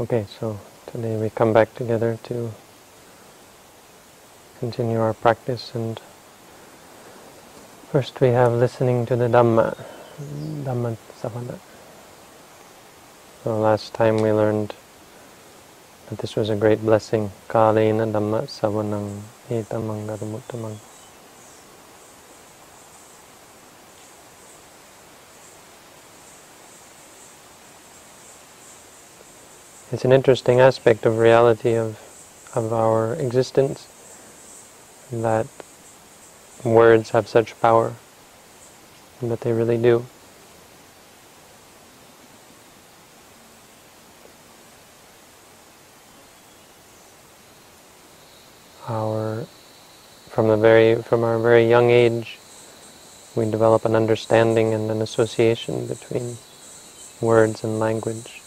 Okay, so today we come back together to continue our practice and first we have listening to the Dhamma, Dhamma Savana. So last time we learned that this was a great blessing, Kalena Dhamma Savanang Etamang It's an interesting aspect of reality of, of our existence that words have such power, but they really do. Our, from the very, from our very young age, we develop an understanding and an association between words and language.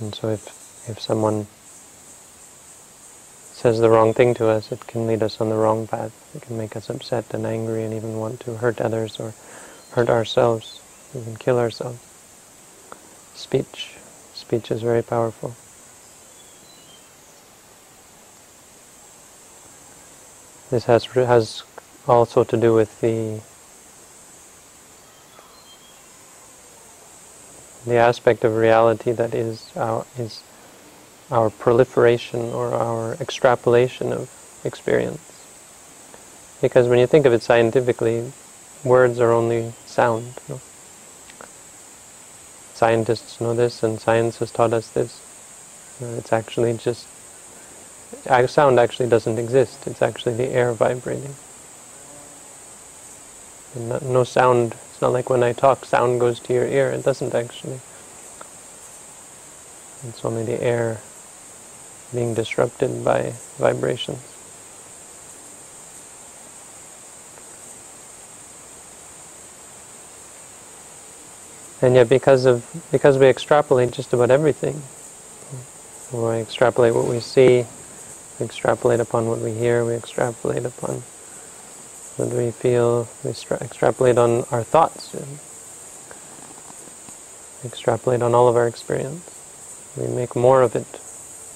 And so if, if someone says the wrong thing to us, it can lead us on the wrong path. It can make us upset and angry and even want to hurt others or hurt ourselves, even kill ourselves. Speech. Speech is very powerful. This has, has also to do with the the aspect of reality that is our, is our proliferation or our extrapolation of experience. Because when you think of it scientifically, words are only sound. Scientists know this, and science has taught us this. Uh, it's actually just sound actually doesn't exist. It's actually the air vibrating. No, no sound it's not like when I talk, sound goes to your ear. It doesn't actually. It's only the air being disrupted by vibrations. And yet because of because we extrapolate just about everything, we extrapolate what we see, we extrapolate upon what we hear, we extrapolate upon what we feel, we extrapolate on our thoughts, extrapolate on all of our experience. We make more of it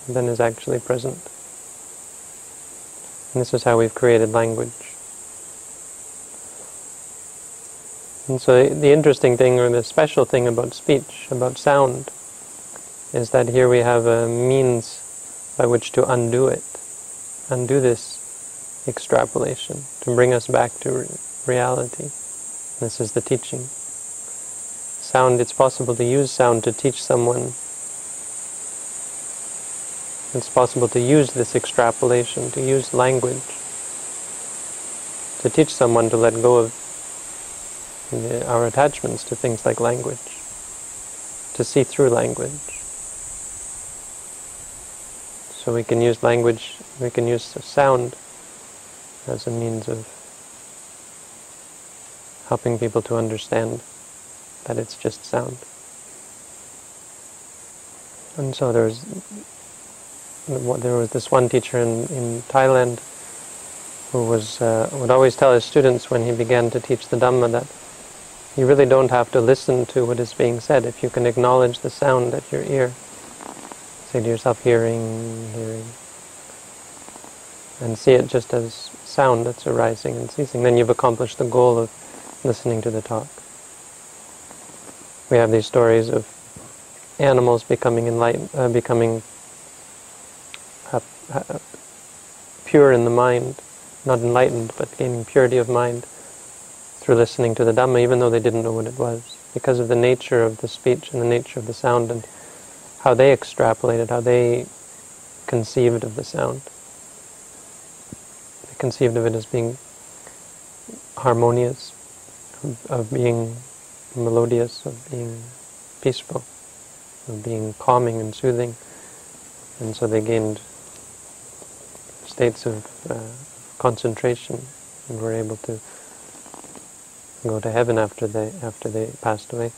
than is actually present. And this is how we've created language. And so the interesting thing, or the special thing about speech, about sound, is that here we have a means by which to undo it, undo this extrapolation to bring us back to reality. This is the teaching. Sound, it's possible to use sound to teach someone. It's possible to use this extrapolation, to use language, to teach someone to let go of our attachments to things like language, to see through language. So we can use language, we can use sound as a means of helping people to understand that it's just sound. And so there's there was this one teacher in, in Thailand who was uh, would always tell his students when he began to teach the Dhamma that you really don't have to listen to what is being said if you can acknowledge the sound at your ear. Say to yourself, hearing, hearing, and see it just as sound that's arising and ceasing, then you've accomplished the goal of listening to the talk. We have these stories of animals becoming enlightened, uh, becoming uh, uh, pure in the mind, not enlightened, but gaining purity of mind through listening to the Dhamma, even though they didn't know what it was, because of the nature of the speech and the nature of the sound and how they extrapolated, how they conceived of the sound conceived of it as being harmonious, of, being melodious, of being peaceful, of being calming and soothing. And so they gained states of uh, concentration and were able to go to heaven after they after they passed away.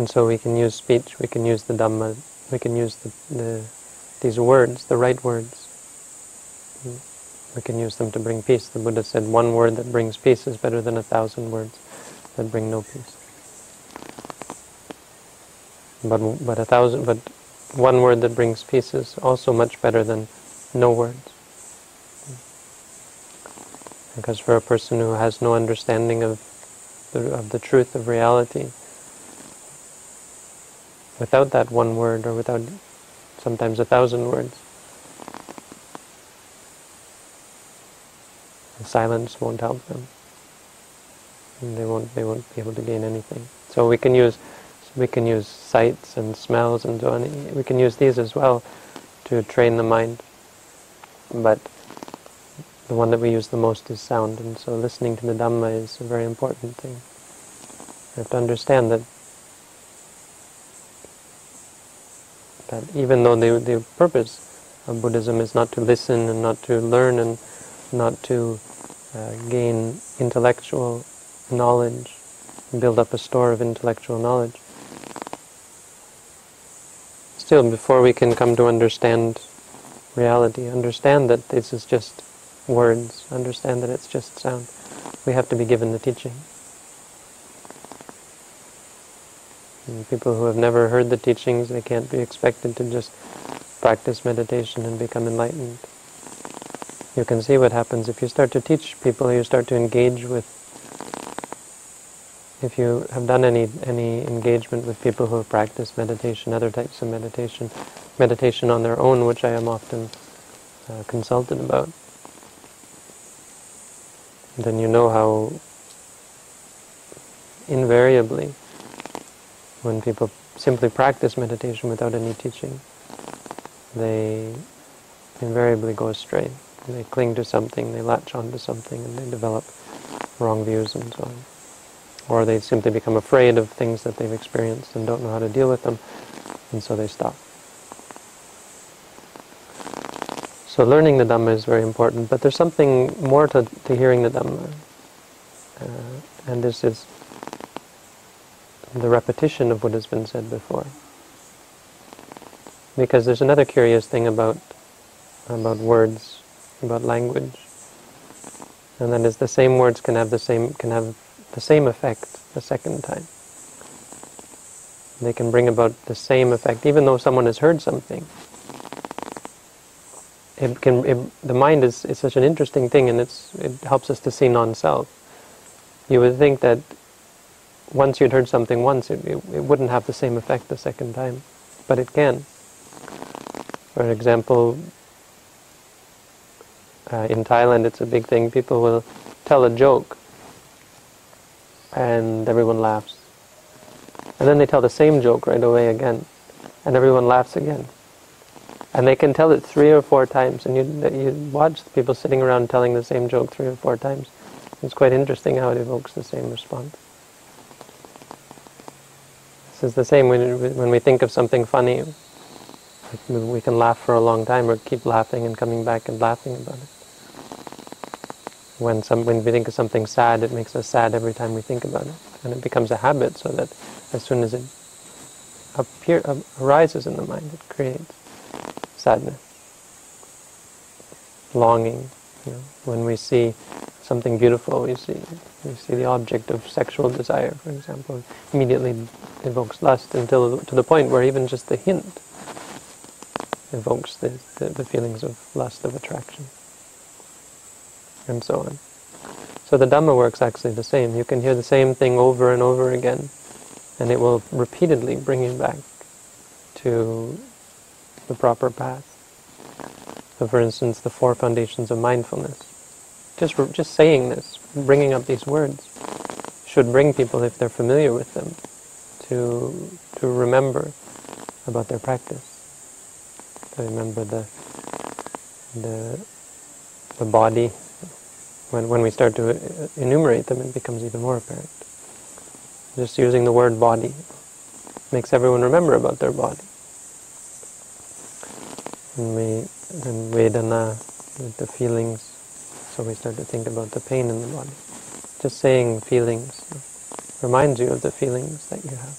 And so we can use speech, we can use the Dhamma, we can use the, the, these words, the right words, We can use them to bring peace. The Buddha said one word that brings peace is better than a thousand words that bring no peace. But but a thousand but one word that brings peace is also much better than no words. Because for a person who has no understanding of the, of the truth of reality, without that one word or without sometimes a thousand words, silence won't help them. And they won't they won't be able to gain anything. So we can use we can use sights and smells and so on. We can use these as well to train the mind. But the one that we use the most is sound, and so listening to the Dhamma is a very important thing. You have to understand that that even though the, the purpose of Buddhism is not to listen and not to learn and not to uh, gain intellectual knowledge, build up a store of intellectual knowledge, still, before we can come to understand reality, understand that this is just words, understand that it's just sound, we have to be given the teaching. And people who have never heard the teachings, they can't be expected to just practice meditation and become enlightened. You can see what happens if you start to teach people, you start to engage with if you have done any any engagement with people who have practiced meditation, other types of meditation, meditation on their own, which I am often uh, consulted about, then you know how invariably, when people simply practice meditation without any teaching, they invariably go astray. They cling to something, they latch onto something, and they develop wrong views and so on or they simply become afraid of things that they've experienced and don't know how to deal with them, and so they stop. So learning the Dhamma is very important, but there's something more to, to hearing the Dhamma, uh, and this is the repetition of what has been said before. Because there's another curious thing about about words, about language, and that is the same words can have the same can have the same effect the second time. They can bring about the same effect, even though someone has heard something. It can. It, the mind is, is such an interesting thing, and it's it helps us to see non-self. You would think that once you'd heard something once, it, it, it wouldn't have the same effect the second time, but it can. For example, uh, in Thailand, it's a big thing. People will tell a joke, and everyone laughs. And then they tell the same joke right away again, and everyone laughs again. And they can tell it three or four times, and you, you watch people sitting around telling the same joke three or four times. It's quite interesting how it evokes the same response. This is the same when, when we think of something funny. We can laugh for a long time or keep laughing and coming back and laughing about it when some when we think of something sad, it makes us sad every time we think about it, and it becomes a habit. So that as soon as it appear, uh, arises in the mind, it creates sadness, longing. You know, when we see something beautiful, we see we see the object of sexual desire, for example, immediately evokes lust until to the point where even just the hint evokes the, the, the feelings of lust, of attraction and so on. So the Dhamma works actually the same. You can hear the same thing over and over again, and it will repeatedly bring you back to the proper path. So for instance, the four foundations of mindfulness. Just, just saying this, bringing up these words, should bring people, if they're familiar with them, to, to remember about their practice. To remember the, the, the body, when, when we start to uh, enumerate them, it becomes even more apparent. Just using the word body makes everyone remember about their body. And we, then Vedana, the feelings, so we start to think about the pain in the body. Just saying feelings reminds you of the feelings that you have.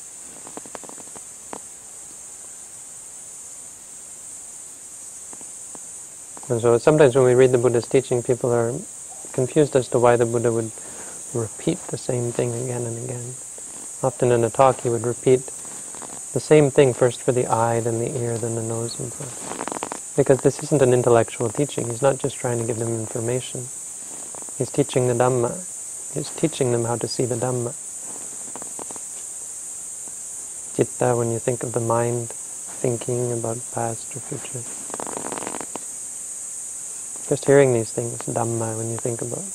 And so sometimes when we read the Buddha's teaching, people are confused as to why the Buddha would repeat the same thing again and again. Often in a talk he would repeat the same thing first for the eye, then the ear, then the nose, and so on. Because this isn't an intellectual teaching. He's not just trying to give them information. He's teaching the Dhamma. He's teaching them how to see the Dhamma. Citta, when you think of the mind, thinking about past or future. Just hearing these things, Dhamma, when you think about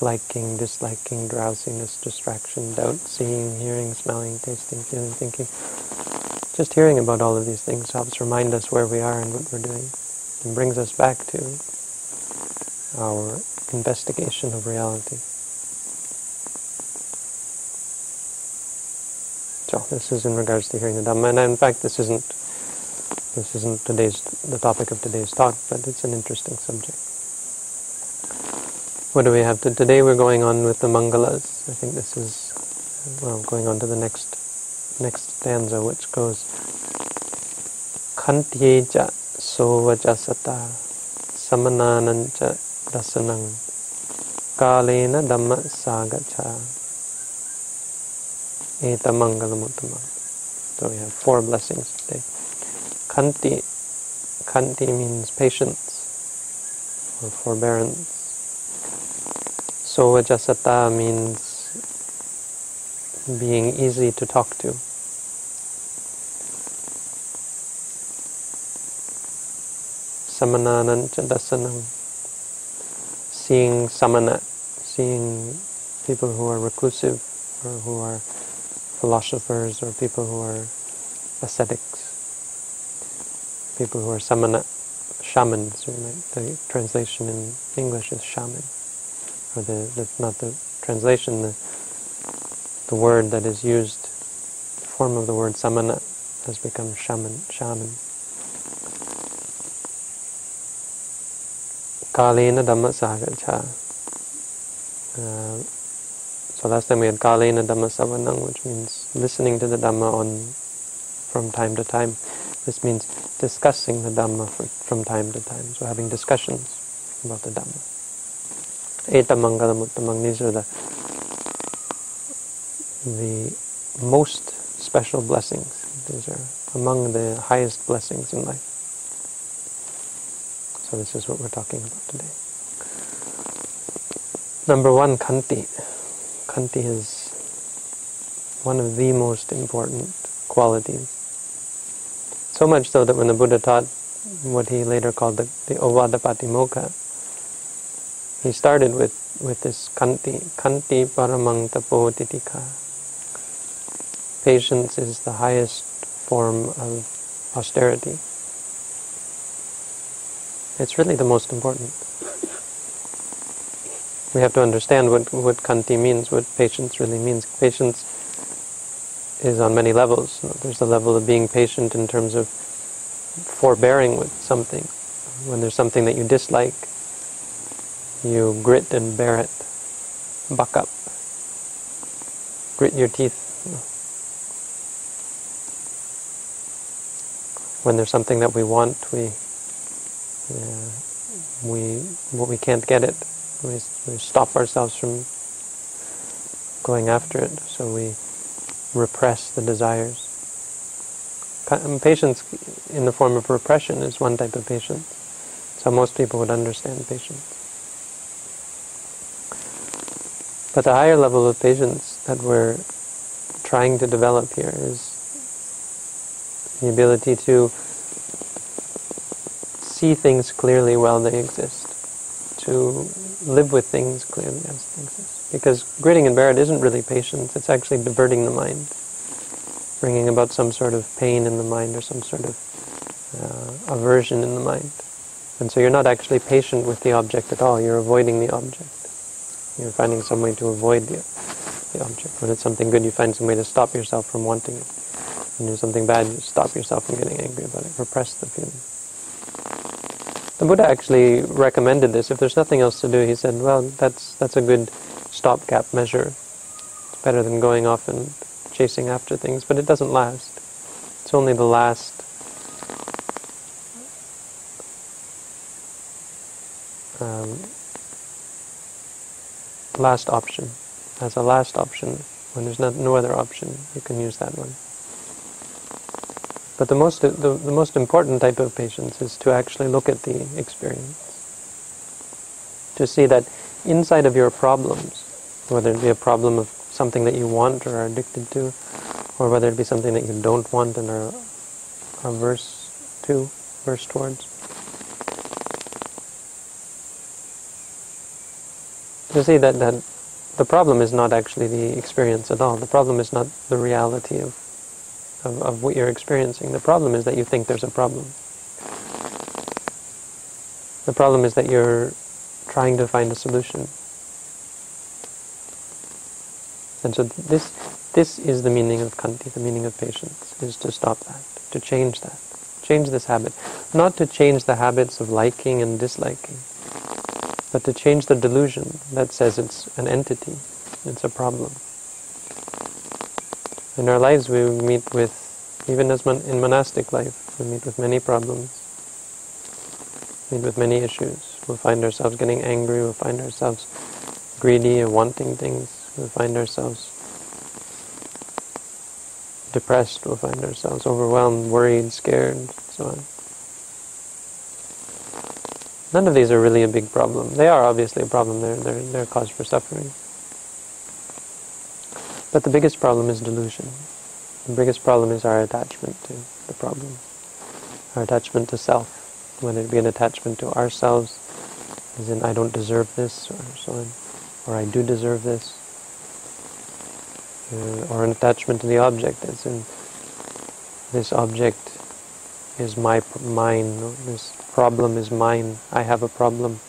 liking, disliking, drowsiness, distraction, doubt, seeing, hearing, smelling, tasting, feeling, thinking. Just hearing about all of these things helps remind us where we are and what we're doing and brings us back to our investigation of reality. So this is in regards to hearing the Dhamma, and uh, in fact this isn't this isn't today's the topic of today's talk, but it's an interesting subject. What do we have to, today? We're going on with the Mangalas. I think this is well going on to the next next stanza, which goes Kantyeja sovajasata samananancha dasanang kalena dhamma sagacha eta mangalamuttamam. So we have four blessings today. Kanti, kanti means patience or forbearance. Sovajasata means being easy to talk to. Samananancha dasanam. Seeing samana, seeing people who are reclusive or who are philosophers or people who are ascetics, people who are samana, shamans. The translation in English is shaman, or the, the not the translation, the the word that is used, the form of the word samana, has become shaman. shaman. Kalena Dhamma. Uh, so last time we had Kalena Dhamma which means listening to the Dhamma on from time to time. This means discussing the Dhamma from time to time. So having discussions about the Dhamma. Eta Mangalam these are the the most special blessings. These are among the highest blessings in life. So this is what we're talking about today. Number one, kanti. Kanti is one of the most important qualities. So much so that when the Buddha taught what he later called the, the Ovada Patimokkha, he started with, with this kanti, kanti paramang tapo titika. Patience is the highest form of austerity. It's really the most important. We have to understand what, what kanti means, what patience really means. Patience is on many levels. There's the level of being patient in terms of forbearing with something. When there's something that you dislike, you grit and bear it. Buck up. Grit your teeth when there's something that we want, we we we can't get it. We, we stop ourselves from going after it, so we repress the desires. Um, patience in the form of repression is one type of patience. So most people would understand patience. But the higher level of patience that we're trying to develop here is the ability to see things clearly while they exist, to live with things clearly as they exist. Because gritting and bear isn't really patience, it's actually diverting the mind, bringing about some sort of pain in the mind or some sort of uh, aversion in the mind. And so you're not actually patient with the object at all, you're avoiding the object. You're finding some way to avoid the, the object. When it's something good, you find some way to stop yourself from wanting it. When there's something bad, you stop yourself from getting angry about it. Repress the feeling. The Buddha actually recommended this. If there's nothing else to do, he said, well, that's, that's a good stopgap measure. It's better than going off and chasing after things, but it doesn't last. It's only the last um, last option. As a last option, when there's no other option, you can use that one. But the most, the, the most important type of patience is to actually look at the experience. To see that inside of your problems, whether it be a problem of something that you want or are addicted to, or whether it be something that you don't want and are averse to, averse towards. To see that, that the problem is not actually the experience at all. The problem is not the reality of of, of what you're experiencing. The problem is that you think there's a problem. The problem is that you're trying to find a solution. And so this, this is the meaning of khanti, the meaning of patience, is to stop that, to change that, change this habit. Not to change the habits of liking and disliking, but to change the delusion that says it's an entity, it's a problem. In our lives we meet with, even as mon in monastic life, we meet with many problems, meet with many issues. We'll find ourselves getting angry, we'll find ourselves greedy and wanting things, we'll find ourselves depressed, we'll find ourselves overwhelmed, worried, scared, and so on. None of these are really a big problem. They are obviously a problem, they're, they're, they're a cause for suffering. But the biggest problem is delusion. The biggest problem is our attachment to the problem. Our attachment to self, whether it be an attachment to ourselves, as in I don't deserve this, or so on, or I do deserve this, uh, or an attachment to the object, as in this object is my mine, this problem is mine, I have a problem,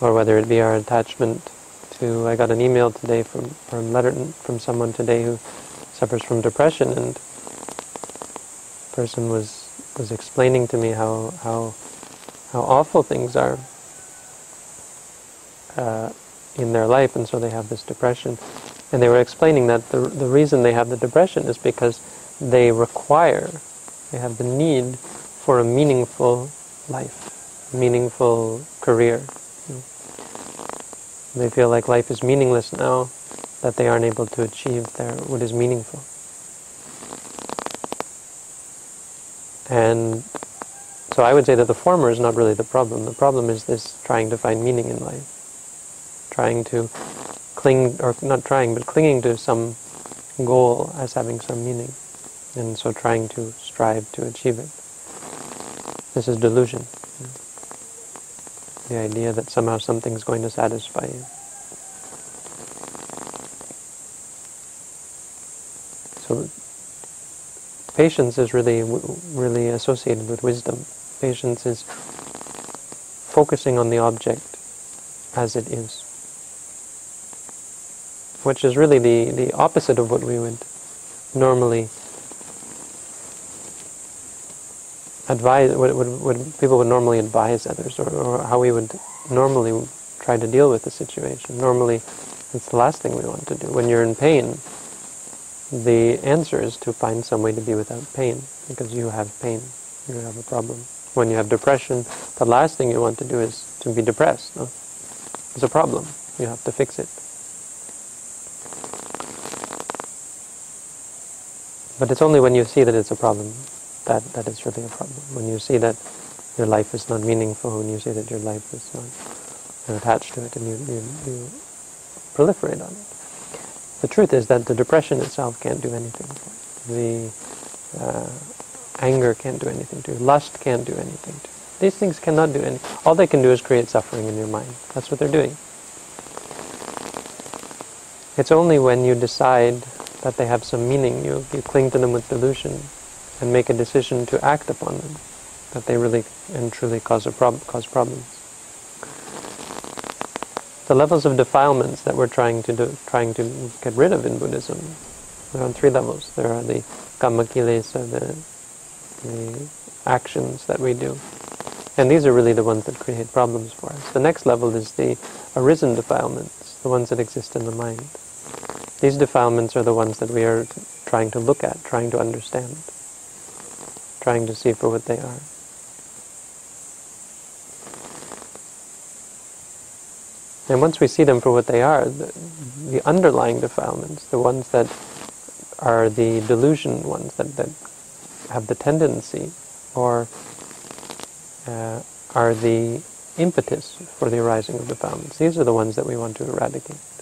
or whether it be our attachment to, I got an email today from, from letter from someone today who suffers from depression and the person was was explaining to me how how how awful things are uh, in their life and so they have this depression. And they were explaining that the, the reason they have the depression is because they require they have the need for a meaningful life meaningful career they feel like life is meaningless now, that they aren't able to achieve their what is meaningful. And so I would say that the former is not really the problem. The problem is this trying to find meaning in life. Trying to cling, or not trying, but clinging to some goal as having some meaning. And so trying to strive to achieve it. This is delusion the idea that somehow something's going to satisfy you. So patience is really really associated with wisdom. Patience is focusing on the object as it is, which is really the, the opposite of what we would normally advise, what, what, what people would normally advise others, or, or how we would normally try to deal with the situation. Normally, it's the last thing we want to do. When you're in pain, the answer is to find some way to be without pain, because you have pain, you have a problem. When you have depression, the last thing you want to do is to be depressed. No? It's a problem. You have to fix it. But it's only when you see that it's a problem that that is really a problem. When you see that your life is not meaningful, when you see that your life is not you're attached to it, and you, you, you proliferate on it. The truth is that the depression itself can't do anything. The uh, anger can't do anything to it. Lust can't do anything to it. These things cannot do anything. All they can do is create suffering in your mind. That's what they're doing. It's only when you decide that they have some meaning, you, you cling to them with delusion, and make a decision to act upon them, that they really and truly cause, a prob cause problems. The levels of defilements that we're trying to do, trying to get rid of in Buddhism, there are three levels. There are the kamma kilesa, the, the actions that we do. And these are really the ones that create problems for us. The next level is the arisen defilements, the ones that exist in the mind. These defilements are the ones that we are trying to look at, trying to understand trying to see for what they are. And once we see them for what they are, the, the underlying defilements, the ones that are the delusion ones that, that have the tendency or uh, are the impetus for the arising of defilements. These are the ones that we want to eradicate.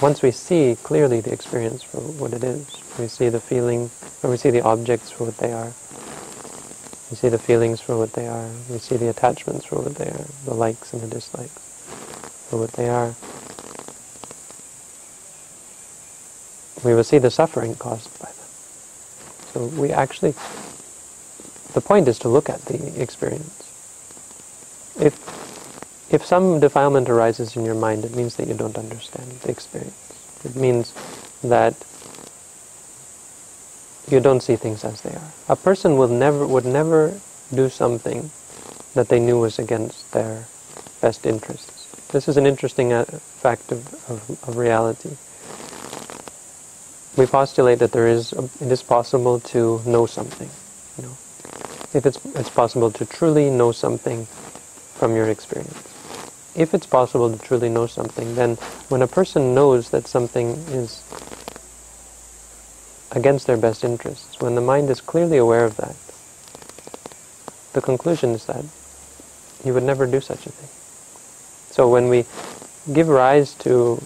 Once we see clearly the experience for what it is, we see the feeling, or we see the objects for what they are, we see the feelings for what they are, we see the attachments for what they are, the likes and the dislikes for what they are. We will see the suffering caused by them. So we actually, the point is to look at the experience. If if some defilement arises in your mind, it means that you don't understand the experience. It means that you don't see things as they are. A person will never would never do something that they knew was against their best interests. This is an interesting uh, fact of, of, of reality. We postulate that there is it is possible to know something. You know, if it's it's possible to truly know something from your experience if it's possible to truly know something, then when a person knows that something is against their best interests, when the mind is clearly aware of that, the conclusion is that you would never do such a thing. So when we give rise to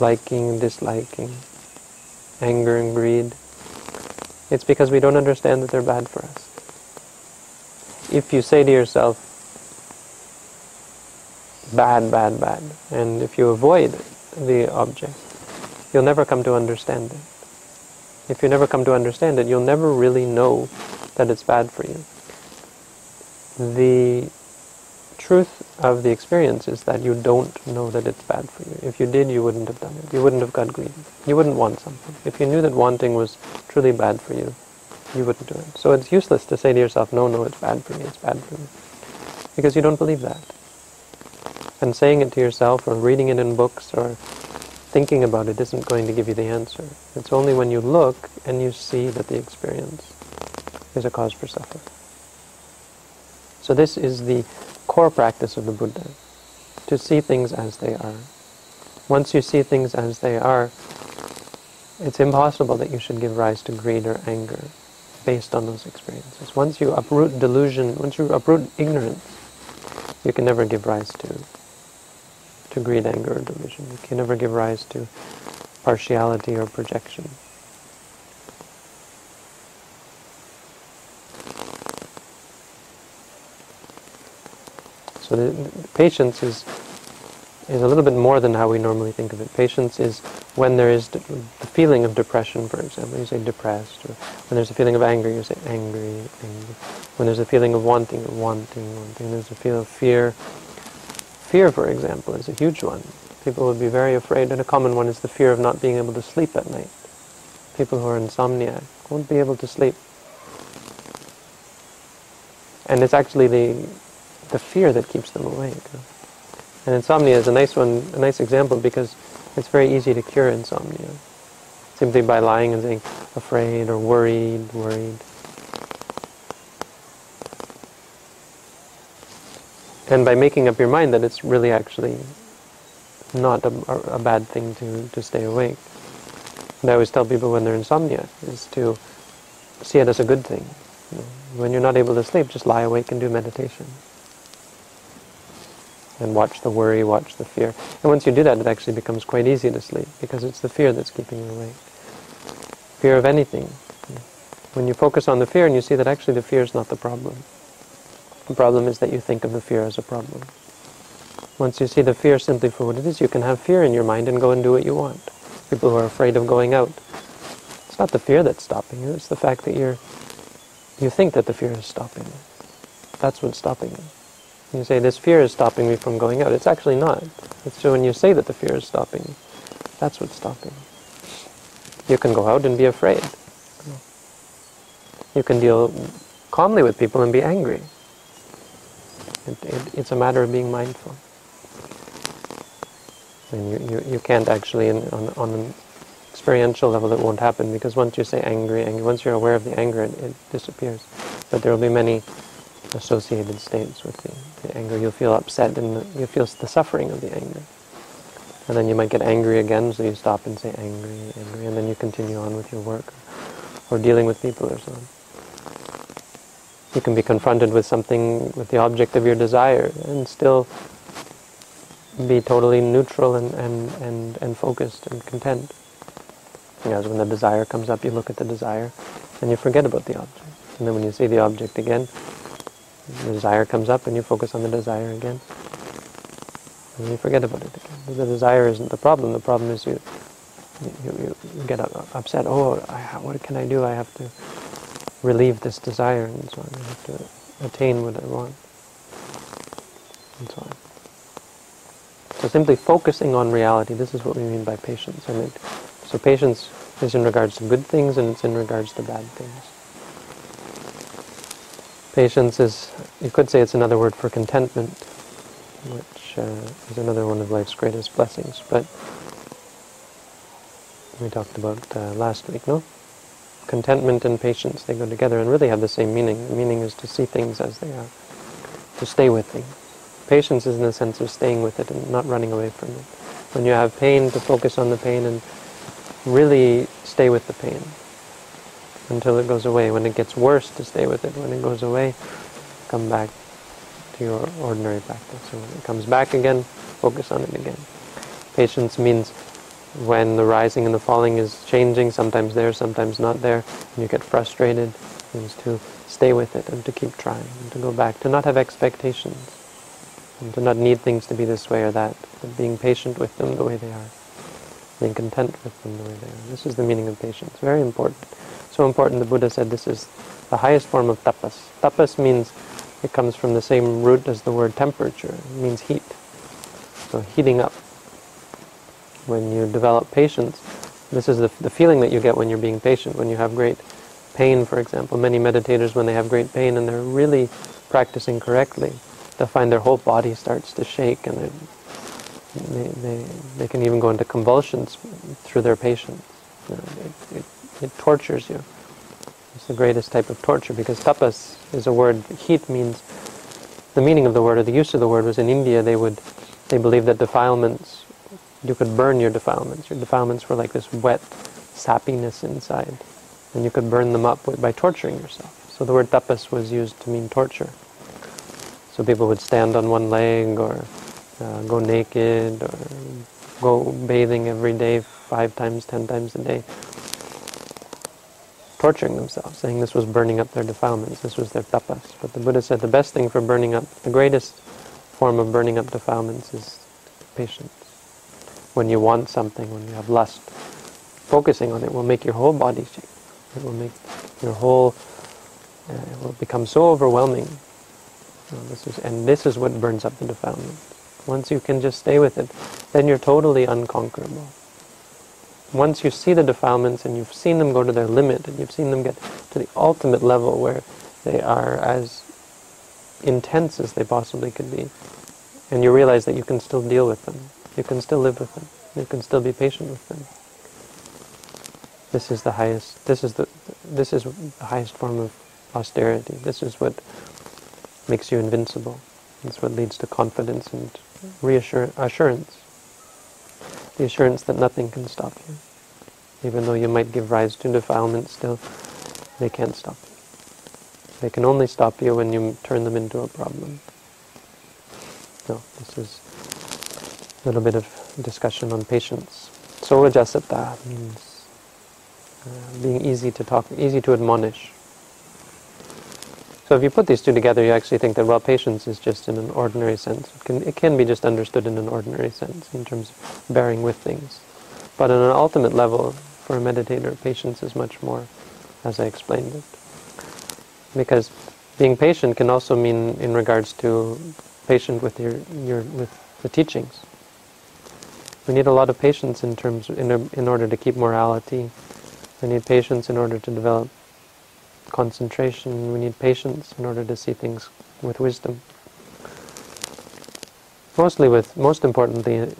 liking, disliking, anger and greed, it's because we don't understand that they're bad for us. If you say to yourself, bad, bad, bad. And if you avoid the object, you'll never come to understand it. If you never come to understand it, you'll never really know that it's bad for you. The truth of the experience is that you don't know that it's bad for you. If you did, you wouldn't have done it. You wouldn't have got greedy. You wouldn't want something. If you knew that wanting was truly bad for you, you wouldn't do it. So it's useless to say to yourself, no, no, it's bad for me, it's bad for me. Because you don't believe that. And saying it to yourself or reading it in books or thinking about it isn't going to give you the answer. It's only when you look and you see that the experience is a cause for suffering. So this is the core practice of the Buddha, to see things as they are. Once you see things as they are, it's impossible that you should give rise to greed or anger based on those experiences. Once you uproot delusion, once you uproot ignorance, you can never give rise to to greed, anger, or delusion. You can never give rise to partiality or projection. So the, patience is is a little bit more than how we normally think of it. Patience is when there is the feeling of depression, for example, you say depressed, or when there's a feeling of anger, you say angry, angry. When there's a feeling of wanting, wanting, wanting. There's a feeling of fear, Fear, for example, is a huge one. People would be very afraid, and a common one is the fear of not being able to sleep at night. People who are insomniac won't be able to sleep. And it's actually the, the fear that keeps them awake. And insomnia is a nice one, a nice example because it's very easy to cure insomnia. Simply by lying and saying afraid or worried, worried. And by making up your mind that it's really actually not a, a bad thing to, to stay awake. And I always tell people when they're insomnia is to see it as a good thing. When you're not able to sleep, just lie awake and do meditation. And watch the worry, watch the fear. And once you do that, it actually becomes quite easy to sleep because it's the fear that's keeping you awake. Fear of anything. When you focus on the fear and you see that actually the fear is not the problem. The problem is that you think of the fear as a problem. Once you see the fear simply for what it is, you can have fear in your mind and go and do what you want. People who are afraid of going out. It's not the fear that's stopping you, it's the fact that you're you think that the fear is stopping you. That's what's stopping you. You say, this fear is stopping me from going out. It's actually not. It's when you say that the fear is stopping you. That's what's stopping you. You can go out and be afraid. You can deal calmly with people and be angry. It, it, it's a matter of being mindful. And you, you, you can't actually, in, on, on an experiential level, it won't happen because once you say angry, angry, once you're aware of the anger, it, it disappears. But there will be many associated states with the, the anger. You'll feel upset and you feel the suffering of the anger. And then you might get angry again, so you stop and say angry, angry, and then you continue on with your work or dealing with people or so on. You can be confronted with something, with the object of your desire, and still be totally neutral and, and, and, and focused and content. Because when the desire comes up, you look at the desire and you forget about the object. And then when you see the object again, the desire comes up and you focus on the desire again. And you forget about it again. The desire isn't the problem. The problem is you you, you get upset. Oh, I, what can I do? I have to relieve this desire and so on. I have to attain what I want and so on. So simply focusing on reality, this is what we mean by patience. I mean, so patience is in regards to good things and it's in regards to bad things. Patience is, you could say it's another word for contentment, which uh, is another one of life's greatest blessings. But we talked about uh, last week, no? Contentment and patience, they go together and really have the same meaning. The meaning is to see things as they are, to stay with things. Patience is in the sense of staying with it and not running away from it. When you have pain, to focus on the pain and really stay with the pain until it goes away. When it gets worse, to stay with it. When it goes away, come back to your ordinary practice. So when it comes back again, focus on it again. Patience means when the rising and the falling is changing, sometimes there, sometimes not there, and you get frustrated, means to stay with it and to keep trying and to go back, to not have expectations and to not need things to be this way or that, but being patient with them the way they are, being content with them the way they are. This is the meaning of patience. Very important. So important the Buddha said this is the highest form of tapas. Tapas means it comes from the same root as the word temperature. It means heat. So heating up. When you develop patience, this is the, the feeling that you get when you're being patient, when you have great pain, for example. Many meditators, when they have great pain and they're really practicing correctly, they'll find their whole body starts to shake and they, they, they can even go into convulsions through their patience. You know, it, it, it, tortures you. It's the greatest type of torture because tapas is a word, heat means, the meaning of the word or the use of the word was in India they would, they believed that defilements, you could burn your defilements. Your defilements were like this wet sappiness inside and you could burn them up by torturing yourself. So the word tapas was used to mean torture. So people would stand on one leg or uh, go naked or go bathing every day, five times, ten times a day, torturing themselves, saying this was burning up their defilements, this was their tapas. But the Buddha said the best thing for burning up, the greatest form of burning up defilements is patience. When you want something, when you have lust, focusing on it will make your whole body shake. It will make your whole, uh, it will become so overwhelming this is, and this is what burns up the defilement. Once you can just stay with it, then you're totally unconquerable. Once you see the defilements and you've seen them go to their limit and you've seen them get to the ultimate level where they are as intense as they possibly could be, and you realize that you can still deal with them, you can still live with them, you can still be patient with them. This is the highest. This is the. This is the highest form of austerity. This is what makes you invincible. That's what leads to confidence and reassurance. The assurance that nothing can stop you. Even though you might give rise to defilement still, they can't stop you. They can only stop you when you turn them into a problem. So this is a little bit of discussion on patience. Sovajasata means uh, being easy to talk, easy to admonish. So if you put these two together, you actually think that, well, patience is just in an ordinary sense. It can, it can be just understood in an ordinary sense, in terms of bearing with things. But on an ultimate level, for a meditator, patience is much more, as I explained it. Because being patient can also mean in regards to patient with your, your with the teachings. We need a lot of patience in terms in, in order to keep morality. We need patience in order to develop concentration, we need patience in order to see things with wisdom. Mostly with, most importantly,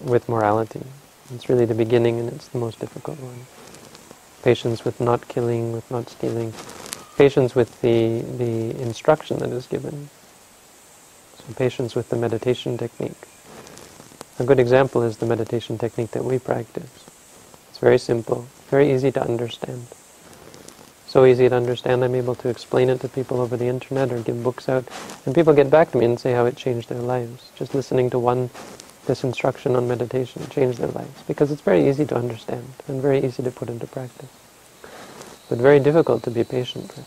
with morality. It's really the beginning and it's the most difficult one. Patience with not killing, with not stealing, patience with the, the instruction that is given. So patience with the meditation technique. A good example is the meditation technique that we practice. It's very simple, very easy to understand. So easy to understand, I'm able to explain it to people over the internet or give books out, and people get back to me and say how it changed their lives. Just listening to one, this instruction on meditation changed their lives, because it's very easy to understand and very easy to put into practice, but very difficult to be patient with.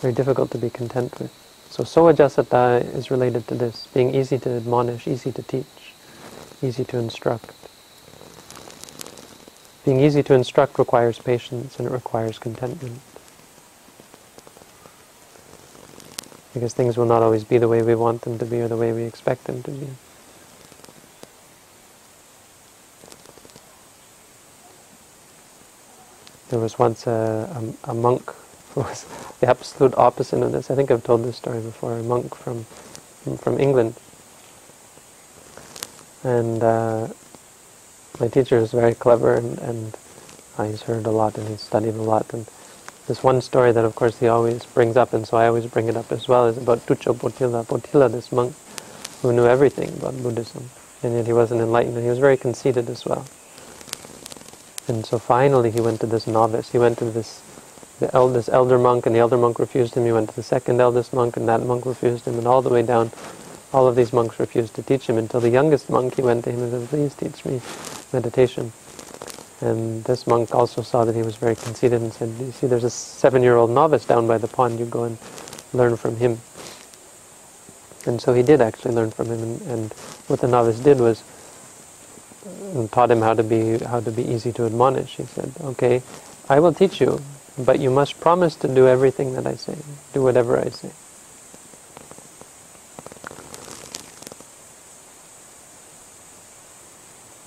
Very difficult to be content with. So Sovajasata is related to this, being easy to admonish, easy to teach, easy to instruct. Being easy to instruct requires patience and it requires contentment. Because things will not always be the way we want them to be or the way we expect them to be. There was once a, a, a monk was the absolute opposite of this. I think I've told this story before. A monk from from, England, and uh, my teacher is very clever, and, and he's heard a lot and he's studied a lot. And this one story that, of course, he always brings up, and so I always bring it up as well, is about Tuccha Potila. Potila, this monk who knew everything about Buddhism, and yet he wasn't enlightened, and he was very conceited as well. And so finally, he went to this novice. He went to this the eldest elder monk, and the elder monk refused him. He went to the second eldest monk, and that monk refused him, and all the way down, all of these monks refused to teach him until the youngest monk, he went to him and said, please teach me meditation. And this monk also saw that he was very conceited and said, you see, there's a seven-year-old novice down by the pond, you go and learn from him. And so he did actually learn from him, and, and what the novice did was uh, taught him how to be how to be easy to admonish. He said, "Okay, I will teach you, but you must promise to do everything that I say, do whatever I say.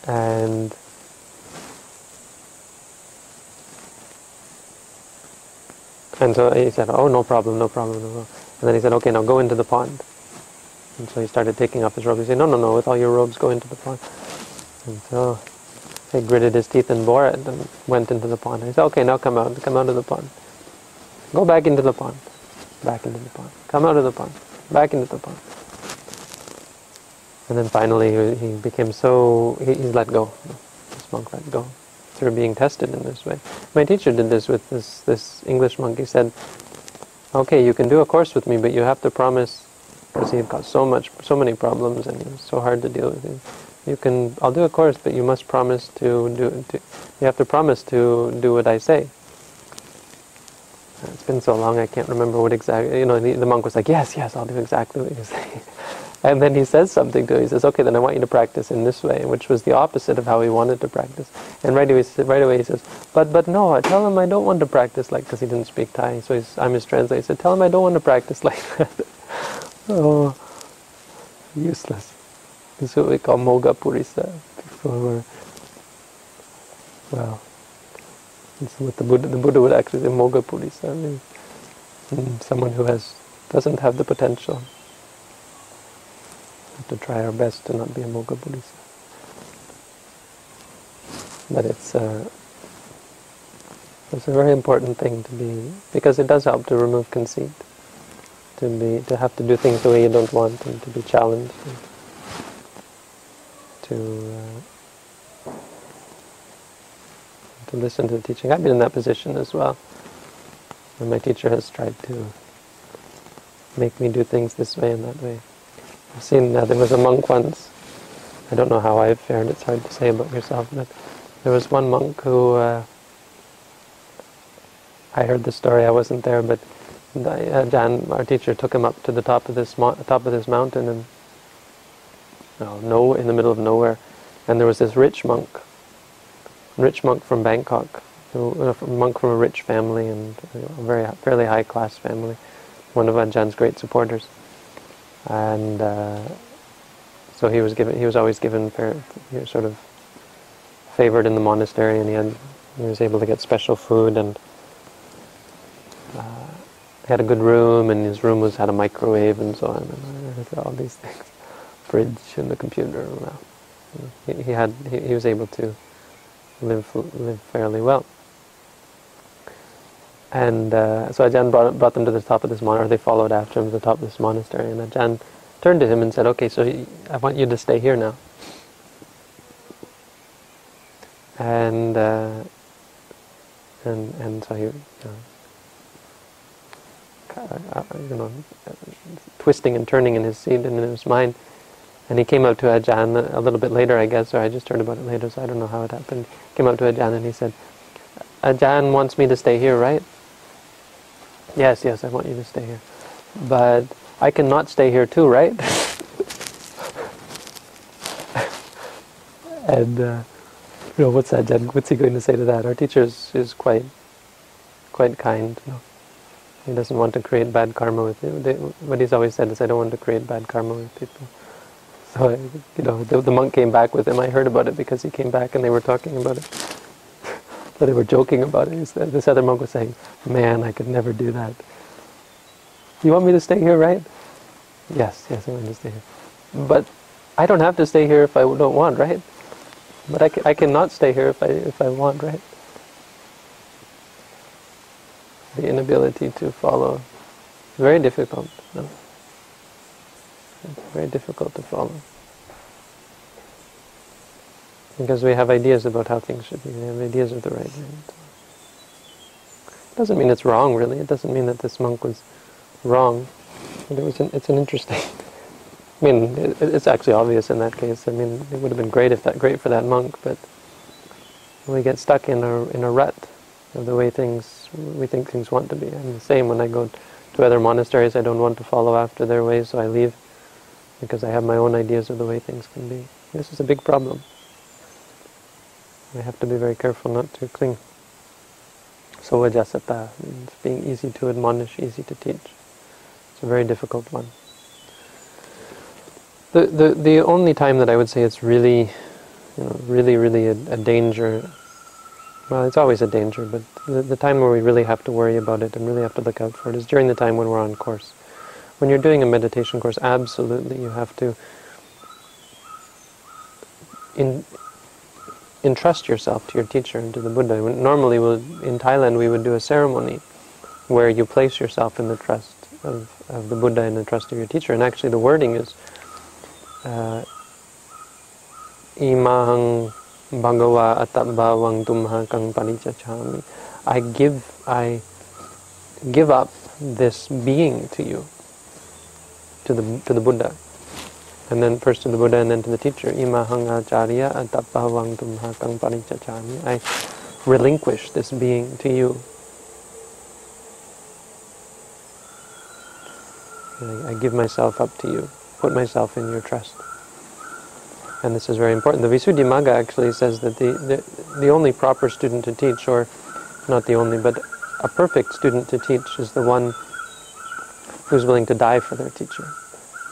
And and so he said, oh, no problem, no problem, no problem. And then he said, okay, now go into the pond. And so he started taking off his robe. He said, no, no, no, with all your robes, go into the pond. And so he gritted his teeth and bore it and went into the pond. He said, okay, now come out, come out of the pond. Go back into the pond. Back into the pond. Come out of the pond. Back into the pond. And then finally he, he became so, he, he's let go. This monk let go through being tested in this way. My teacher did this with this, this English monk. He said, okay, you can do a course with me, but you have to promise, because he had got so much, so many problems and it was so hard to deal with him you can, I'll do a course, but you must promise to do, to, you have to promise to do what I say. It's been so long, I can't remember what exactly, you know, the, the monk was like, yes, yes, I'll do exactly what you say. And then he says something to him. He says, okay, then I want you to practice in this way, which was the opposite of how he wanted to practice. And right away, right away he says, but, but no, I tell him I don't want to practice like, because he didn't speak Thai, so I'm his translator. He said, tell him I don't want to practice like that. oh, useless. This is what we call Mogha Purisa. People who are, well, this is what the Buddha, the Buddha would actually say, Mogha Purisa. I mean, someone who has doesn't have the potential. We have to try our best to not be a Mogha Purisa. But it's, uh, it's a very important thing to be, because it does help to remove conceit. To be, to have to do things the way you don't want and to be challenged. And, to uh, to listen to the teaching. I've been in that position as well. And my teacher has tried to make me do things this way and that way. I've seen uh, there was a monk once. I don't know how I've fared. It's hard to say about yourself, but there was one monk who uh, I heard the story. I wasn't there, but uh, Jan, our teacher, took him up to the top of this top of this mountain and no, in the middle of nowhere. And there was this rich monk, rich monk from Bangkok, who, a monk from a rich family and a very fairly high class family, one of Ajahn's great supporters. And uh, so he was given, he was always given fair, sort of favored in the monastery, and he had, he was able to get special food and. Uh, had a good room, and his room was had a microwave and so on, and all these things fridge and the computer. Well, he, he had he, he, was able to live live fairly well. And uh, so Ajahn brought, brought them to the top of this monastery, they followed after him to the top of this monastery, and Ajahn turned to him and said, okay, so I want you to stay here now. And, uh, and, and so he, you know, uh, you know, twisting and turning in his seat and in his mind, and he came up to Ajahn a little bit later, I guess, or I just heard about it later, so I don't know how it happened. Came up to Ajahn and he said, Ajahn wants me to stay here, right? Yes, yes, I want you to stay here. But I cannot stay here too, right? and, uh, you know, what's Jen? What's he going to say to that? Our teacher is, is quite, quite kind. You know? He doesn't want to create bad karma with you. What he's always said is, I don't want to create bad karma with people. So, you know, the, the monk came back with him. I heard about it because he came back and they were talking about it. but they were joking about it. This other monk was saying, man, I could never do that. You want me to stay here, right? Yes, yes, I want to stay here. But I don't have to stay here if I don't want, right? But I, I cannot stay here if I, if I want, right? The inability to follow very difficult. No? It's very difficult to follow because we have ideas about how things should be. We have ideas of the right way. It doesn't mean it's wrong, really. It doesn't mean that this monk was wrong. But it was an, it's an interesting. I mean, it, it's actually obvious in that case. I mean, it would have been great if that great for that monk, but we get stuck in a in a rut of the way things we think things want to be. I'm the same when I go to other monasteries. I don't want to follow after their ways, so I leave because I have my own ideas of the way things can be. This is a big problem. We have to be very careful not to cling. Sovajasata means being easy to admonish, easy to teach. It's a very difficult one. The, the, the only time that I would say it's really, you know, really, really a, a danger, well, it's always a danger, but the, the time where we really have to worry about it and really have to look out for it is during the time when we're on course. When you're doing a meditation course, absolutely you have to in, entrust yourself to your teacher and to the Buddha. Normally, in Thailand, we would do a ceremony where you place yourself in the trust of, of the Buddha and the trust of your teacher. And actually, the wording is uh, Imahang Bhagava Attabhavang Tumha Kang Pariccajami. I give, I give up this being to you, to the to the Buddha and then first to the Buddha and then to the teacher. Imahang acharya. I relinquish this being to you. I, I give myself up to you. Put myself in your trust. And this is very important. The Visuddhimagga actually says that the, the, the only proper student to teach, or not the only, but a perfect student to teach is the one who's willing to die for their teacher.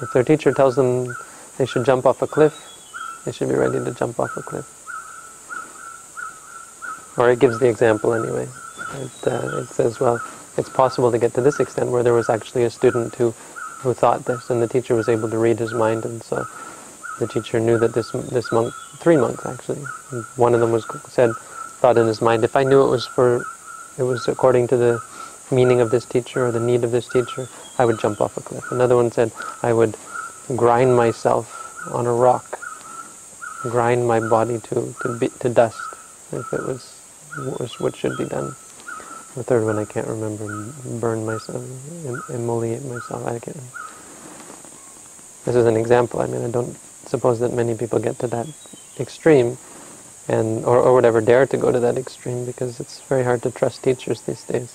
If their teacher tells them they should jump off a cliff, they should be ready to jump off a cliff. Or it gives the example anyway. It, uh, it says, well, it's possible to get to this extent where there was actually a student who, who thought this, and the teacher was able to read his mind, and so the teacher knew that this this monk, three monks actually, one of them was said, thought in his mind, if I knew it was for, it was according to the meaning of this teacher or the need of this teacher, I would jump off a cliff. Another one said, I would grind myself on a rock, grind my body to, to, be, to dust if it was, was what should be done. The third one I can't remember, burn myself, immolate myself, I can't This is an example, I mean I don't suppose that many people get to that extreme and or, or would ever dare to go to that extreme because it's very hard to trust teachers these days.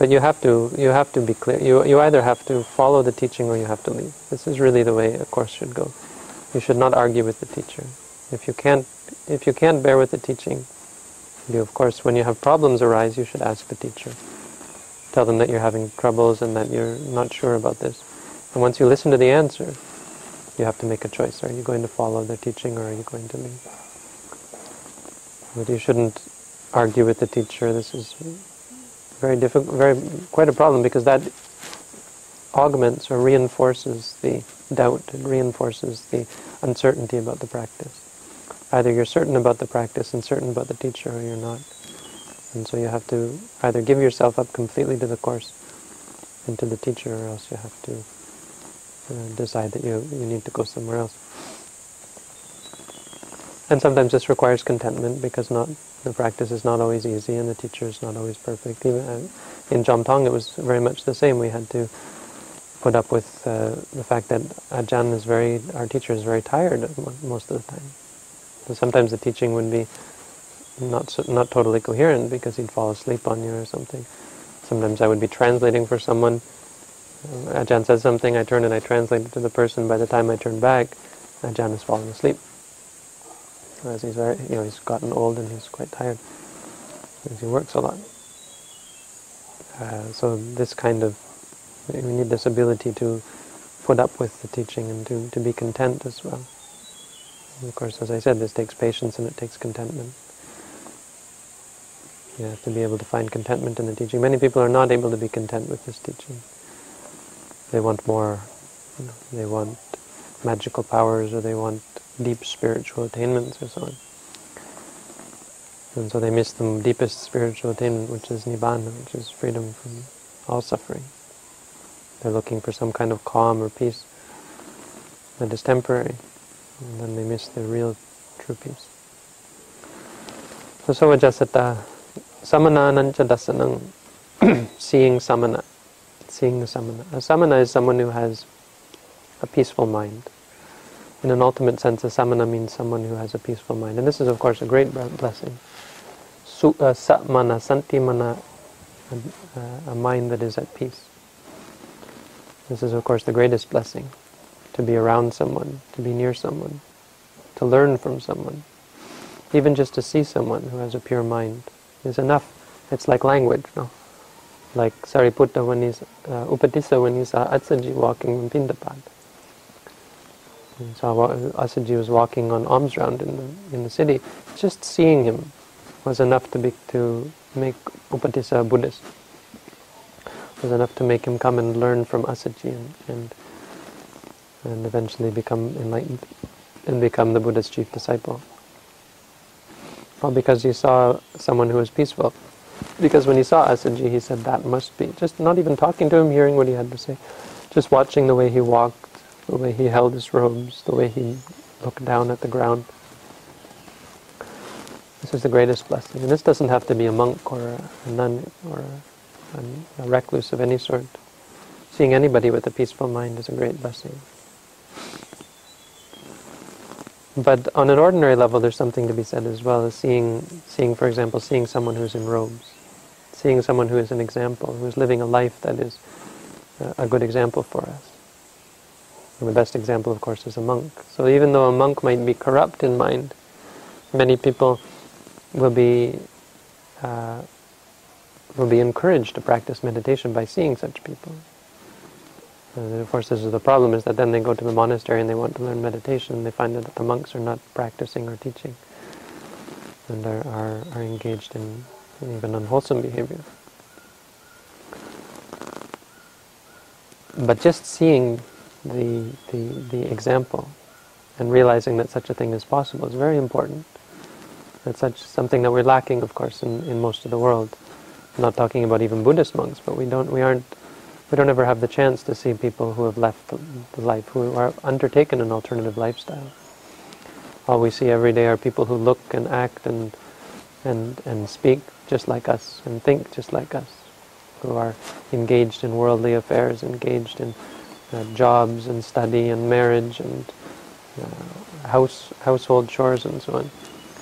But you have to you have to be clear. You you either have to follow the teaching or you have to leave. This is really the way a course should go. You should not argue with the teacher. If you can't if you can't bear with the teaching, you of course when you have problems arise, you should ask the teacher. Tell them that you're having troubles and that you're not sure about this. And once you listen to the answer, you have to make a choice. Are you going to follow the teaching or are you going to leave? But you shouldn't argue with the teacher. This is very difficult, very quite a problem because that augments or reinforces the doubt and reinforces the uncertainty about the practice. Either you're certain about the practice and certain about the teacher, or you're not. And so you have to either give yourself up completely to the course and to the teacher, or else you have to uh, decide that you, you need to go somewhere else. And sometimes this requires contentment because not the practice is not always easy and the teacher is not always perfect. Even uh, in Chom Tong, it was very much the same. We had to put up with uh, the fact that Ajahn is very, our teacher is very tired most of the time. So sometimes the teaching would be not so, not totally coherent because he'd fall asleep on you or something. Sometimes I would be translating for someone. Ajahn says something, I turn and I translate it to the person. By the time I turn back, Ajahn is falling asleep. As he's very, you know, he's gotten old and he's quite tired because he works a lot. Uh, so this kind of we need this ability to put up with the teaching and to, to be content as well. And of course, as I said, this takes patience and it takes contentment. You have to be able to find contentment in the teaching. Many people are not able to be content with this teaching. They want more, you know, they want magical powers or they want deep spiritual attainments or so on. And so they miss the deepest spiritual attainment, which is Nibbana, which is freedom from all suffering. They're looking for some kind of calm or peace that is temporary, and then they miss the real true peace. So sovajasata samananancha dassanang seeing samana, seeing the samana. A samana is someone who has a peaceful mind. In an ultimate sense, a samana means someone who has a peaceful mind. And this is, of course, a great blessing. Su, uh, satmana, santimana, a, a mind that is at peace. This is, of course, the greatest blessing, to be around someone, to be near someone, to learn from someone. Even just to see someone who has a pure mind is enough. It's like language, no? Like Sariputta when he's, uh, when he saw Assaji walking in Pindapat. He saw Assaji was walking on alms round in the, in the city. Just seeing him was enough to, be, to make Upatissa a Buddhist was enough to make him come and learn from Assaji and, and, and eventually become enlightened and become the Buddha's chief disciple. Well, because he saw someone who was peaceful. Because when he saw Assaji, he said, that must be. Just not even talking to him, hearing what he had to say. Just watching the way he walked, the way he held his robes, the way he looked down at the ground. This is the greatest blessing. And this doesn't have to be a monk or a nun or a recluse of any sort. Seeing anybody with a peaceful mind is a great blessing. But on an ordinary level, there's something to be said as well as seeing, seeing, for example, seeing someone who's in robes, seeing someone who is an example, who is living a life that is a good example for us. And the best example, of course, is a monk. So even though a monk might be corrupt in mind, many people will be uh, will be encouraged to practice meditation by seeing such people. And of course, this is the problem, is that then they go to the monastery and they want to learn meditation, and they find that the monks are not practicing or teaching, and are, are, are engaged in even unwholesome behavior. But just seeing the, the, the example and realizing that such a thing is possible is very important. That's such something that we're lacking, of course, in, in most of the world. I'm not talking about even Buddhist monks, but we don't, we aren't, we don't ever have the chance to see people who have left the, the life, who are undertaken an alternative lifestyle. All we see every day are people who look and act and and and speak just like us and think just like us, who are engaged in worldly affairs, engaged in uh, jobs and study and marriage and uh, house household chores and so on,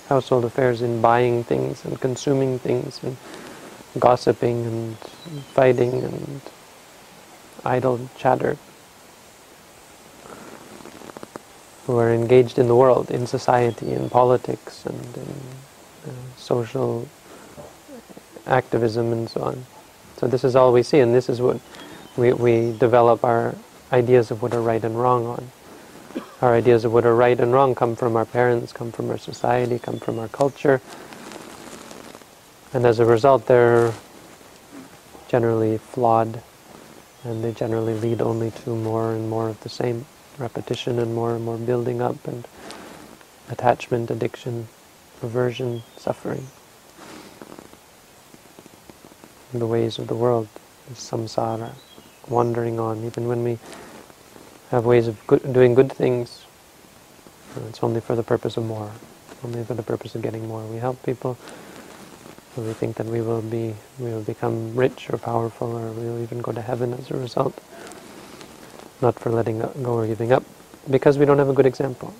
household affairs in buying things and consuming things and gossiping and fighting and idle chatter, who are engaged in the world, in society, in politics, and in uh, social activism and so on. So this is all we see, and this is what we, we develop our ideas of what are right and wrong on. Our ideas of what are right and wrong come from our parents, come from our society, come from our culture, and as a result they're generally flawed and they generally lead only to more and more of the same repetition and more and more building up and attachment, addiction, aversion, suffering. the ways of the world, is samsara, wandering on. Even when we have ways of good, doing good things, uh, it's only for the purpose of more, only for the purpose of getting more. We help people, so we think that we will be, we will become rich or powerful, or we will even go to heaven as a result. Not for letting go or giving up, because we don't have a good example.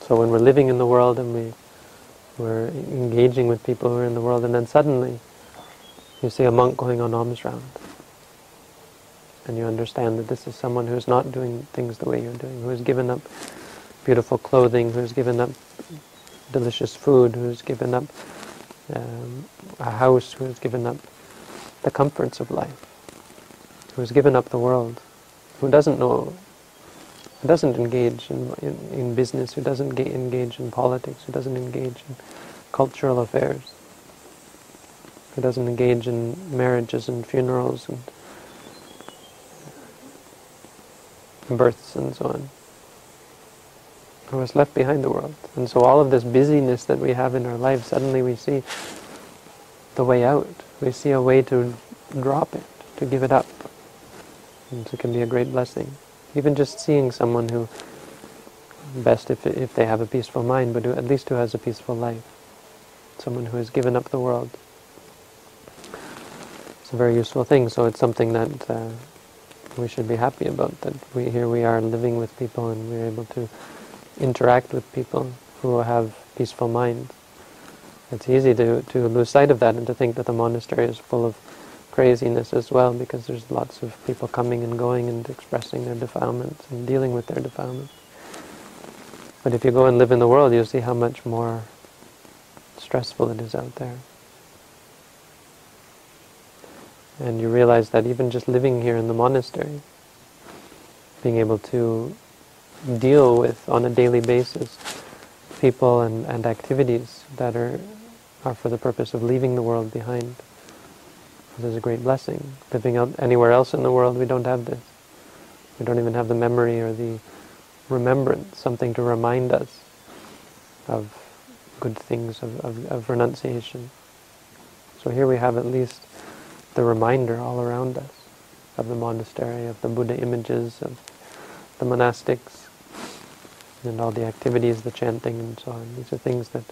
So when we're living in the world and we we're engaging with people who are in the world, and then suddenly you see a monk going on alms round, and you understand that this is someone who's not doing things the way you're doing, who has given up beautiful clothing, who has given up delicious food, who has given up um, a house, who has given up the comforts of life, who has given up the world, who doesn't know who doesn't engage in, in, in business, who doesn't engage in politics, who doesn't engage in cultural affairs, who doesn't engage in marriages and funerals and births and so on, who has left behind the world. And so all of this busyness that we have in our life, suddenly we see the way out. We see a way to drop it, to give it up. And so it can be a great blessing. Even just seeing someone who, best if, if they have a peaceful mind, but who, at least who has a peaceful life. Someone who has given up the world. It's a very useful thing, so it's something that uh, we should be happy about, that we here we are living with people and we're able to interact with people who have peaceful minds. It's easy to, to lose sight of that and to think that the monastery is full of craziness as well because there's lots of people coming and going and expressing their defilements and dealing with their defilements. But if you go and live in the world, you'll see how much more stressful it is out there. And you realize that even just living here in the monastery, being able to deal with on a daily basis people and, and activities that are, are for the purpose of leaving the world behind. This is a great blessing. Living out anywhere else in the world, we don't have this. We don't even have the memory or the remembrance, something to remind us of good things, of, of, of renunciation. So here we have at least the reminder all around us of the monastery, of the Buddha images, of the monastics, and all the activities, the chanting and so on. These are things that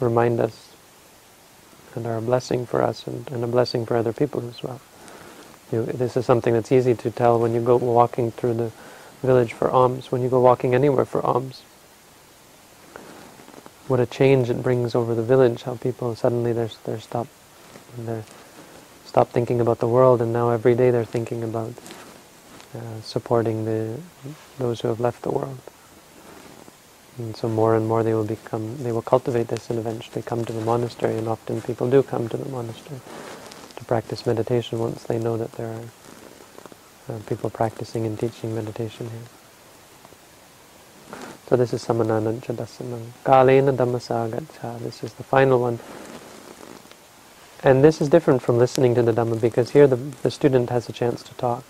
remind us and are a blessing for us and, and a blessing for other people as well. You, this is something that's easy to tell when you go walking through the village for alms, when you go walking anywhere for alms. What a change it brings over the village, how people suddenly they're, they're stopped, and they're stop thinking about the world and now every day they're thinking about uh, supporting the those who have left the world. And so more and more they will become, they will cultivate this and eventually come to the monastery, and often people do come to the monastery to practice meditation once they know that there are uh, people practicing and teaching meditation here. So this is Samanana Jadasanam. Kalena Dhammasakaccha. This is the final one. And this is different from listening to the Dhamma because here the, the student has a chance to talk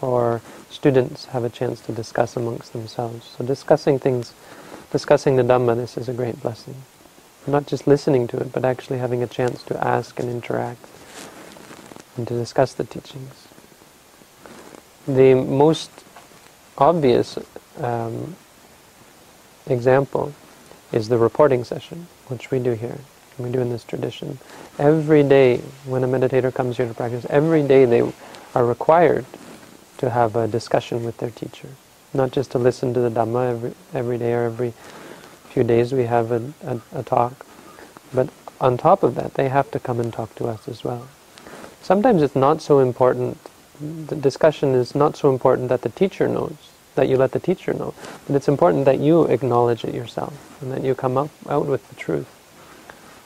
or students have a chance to discuss amongst themselves. So discussing things, discussing the Dhamma, this is a great blessing. Not just listening to it, but actually having a chance to ask and interact and to discuss the teachings. The most obvious um, example is the reporting session, which we do here. We do in this tradition. Every day when a meditator comes here to practice, every day they are required to have a discussion with their teacher. Not just to listen to the Dhamma every, every day or every few days we have a, a, a talk, but on top of that they have to come and talk to us as well. Sometimes it's not so important, the discussion is not so important that the teacher knows, that you let the teacher know, but it's important that you acknowledge it yourself and that you come up, out with the truth,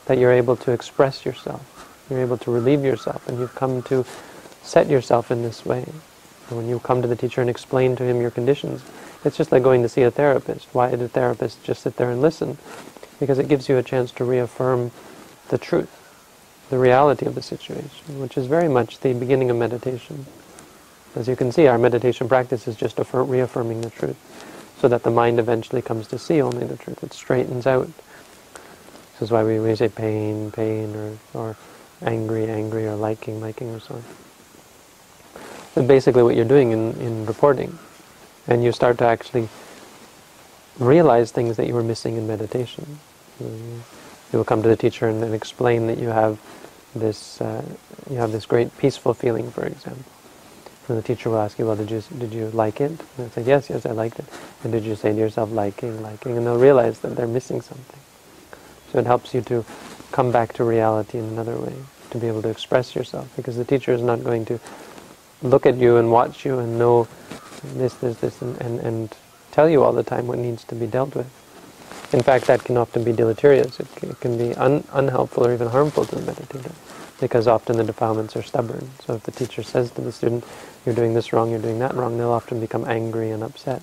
that you're able to express yourself, you're able to relieve yourself, and you've come to set yourself in this way. And when you come to the teacher and explain to him your conditions, it's just like going to see a therapist. Why did the therapist just sit there and listen? Because it gives you a chance to reaffirm the truth, the reality of the situation, which is very much the beginning of meditation. As you can see, our meditation practice is just reaffirming the truth, so that the mind eventually comes to see only the truth. It straightens out This is why we, we say pain, pain, or, or angry, angry, or liking, liking, or so on. Basically what you're doing in, in reporting. And you start to actually realize things that you were missing in meditation. You will come to the teacher and, and explain that you have this uh, you have this great peaceful feeling, for example. And the teacher will ask you, well, did you, did you like it? And I say, yes, yes, I liked it. And did you say to yourself, liking, liking? And they'll realize that they're missing something. So it helps you to come back to reality in another way, to be able to express yourself, because the teacher is not going to look at you and watch you and know this, this, this, and, and, and tell you all the time what needs to be dealt with. In fact, that can often be deleterious. It can, it can be un, unhelpful or even harmful to the meditator because often the defilements are stubborn. So if the teacher says to the student, you're doing this wrong, you're doing that wrong, they'll often become angry and upset.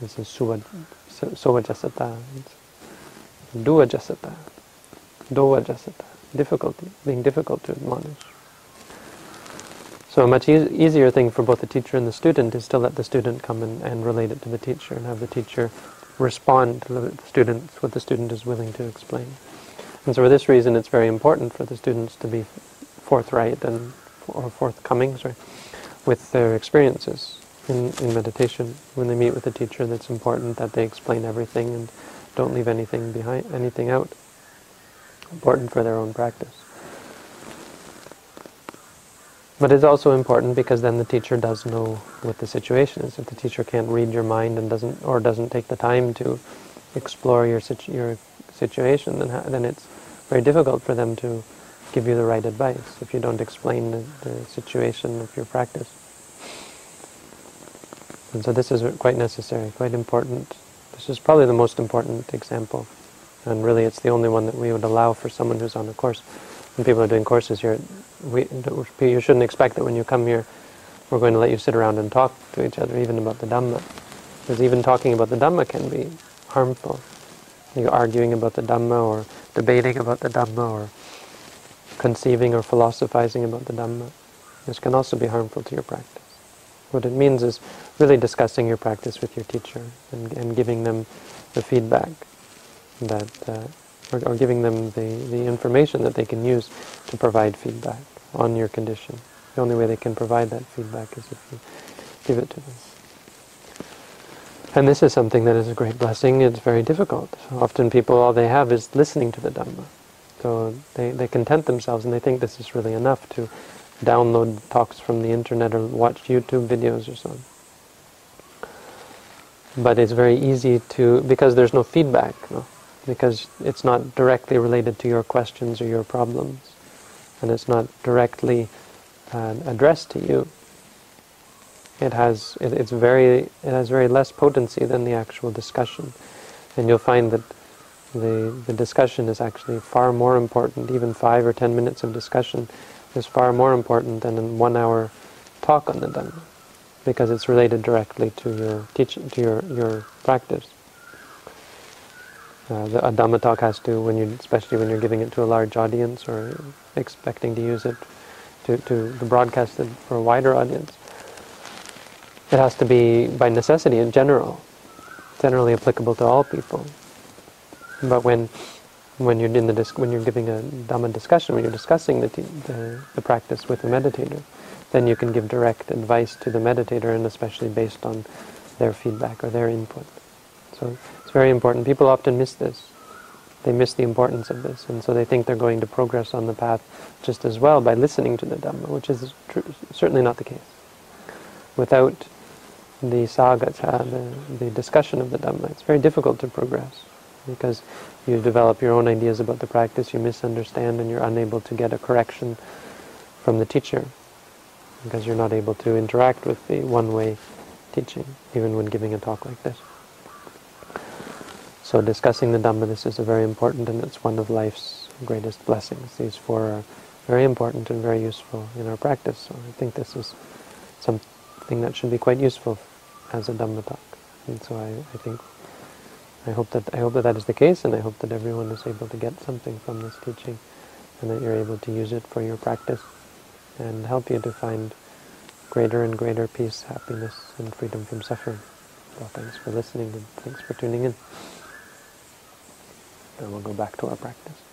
This is suva, jasata, duva jasata, dova jasata, difficulty, being difficult to admonish. So a much e easier thing for both the teacher and the student is to let the student come and, and relate it to the teacher and have the teacher respond to the student, what the student is willing to explain. And so for this reason, it's very important for the students to be forthright and or forthcoming sorry, with their experiences in, in meditation. When they meet with the teacher, that's important that they explain everything and don't leave anything behind, anything out. Important for their own practice. But it's also important because then the teacher does know what the situation is. If the teacher can't read your mind and doesn't, or doesn't take the time to explore your situ your situation, then then it's very difficult for them to give you the right advice if you don't explain the, the situation of your practice. And so this is quite necessary, quite important. This is probably the most important example. And really it's the only one that we would allow for someone who's on a course. When people are doing courses here, we, you shouldn't expect that when you come here, we're going to let you sit around and talk to each other, even about the Dhamma. Because even talking about the Dhamma can be harmful. You're arguing about the Dhamma or debating about the Dhamma or conceiving or philosophizing about the Dhamma. This can also be harmful to your practice. What it means is really discussing your practice with your teacher and, and giving them the feedback that, uh, or, or, giving them the, the information that they can use to provide feedback on your condition. The only way they can provide that feedback is if you give it to them. And this is something that is a great blessing. It's very difficult. Often people, all they have is listening to the Dhamma. So they, they content themselves and they think this is really enough to download talks from the internet or watch YouTube videos or so on. But it's very easy to, because there's no feedback, no? because it's not directly related to your questions or your problems, and it's not directly uh, addressed to you it has it, it's very it has very less potency than the actual discussion, and you'll find that the the discussion is actually far more important. Even five or ten minutes of discussion is far more important than a one-hour talk on the Dhamma, because it's related directly to your teaching, to your your practice. Uh, the, a Dhamma talk has to, when you, especially when you're giving it to a large audience or expecting to use it to, to broadcast it for a wider audience, it has to be by necessity in general, generally applicable to all people. But when when you're in the when you're giving a Dhamma discussion, when you're discussing the, the, the practice with the meditator, then you can give direct advice to the meditator, and especially based on their feedback or their input. So it's very important. People often miss this. They miss the importance of this, and so they think they're going to progress on the path just as well by listening to the Dhamma, which is certainly not the case. Without the sagata, the, the discussion of the Dhamma. It's very difficult to progress because you develop your own ideas about the practice, you misunderstand, and you're unable to get a correction from the teacher because you're not able to interact with the one-way teaching, even when giving a talk like this. So discussing the Dhamma, this is a very important and it's one of life's greatest blessings. These four are very important and very useful in our practice. So I think this is something that should be quite useful as a Dhamma talk. And so I, I think, I hope that I hope that that is the case, and I hope that everyone is able to get something from this teaching, and that you're able to use it for your practice, and help you to find greater and greater peace, happiness, and freedom from suffering. Well, thanks for listening, and thanks for tuning in. Then we'll go back to our practice.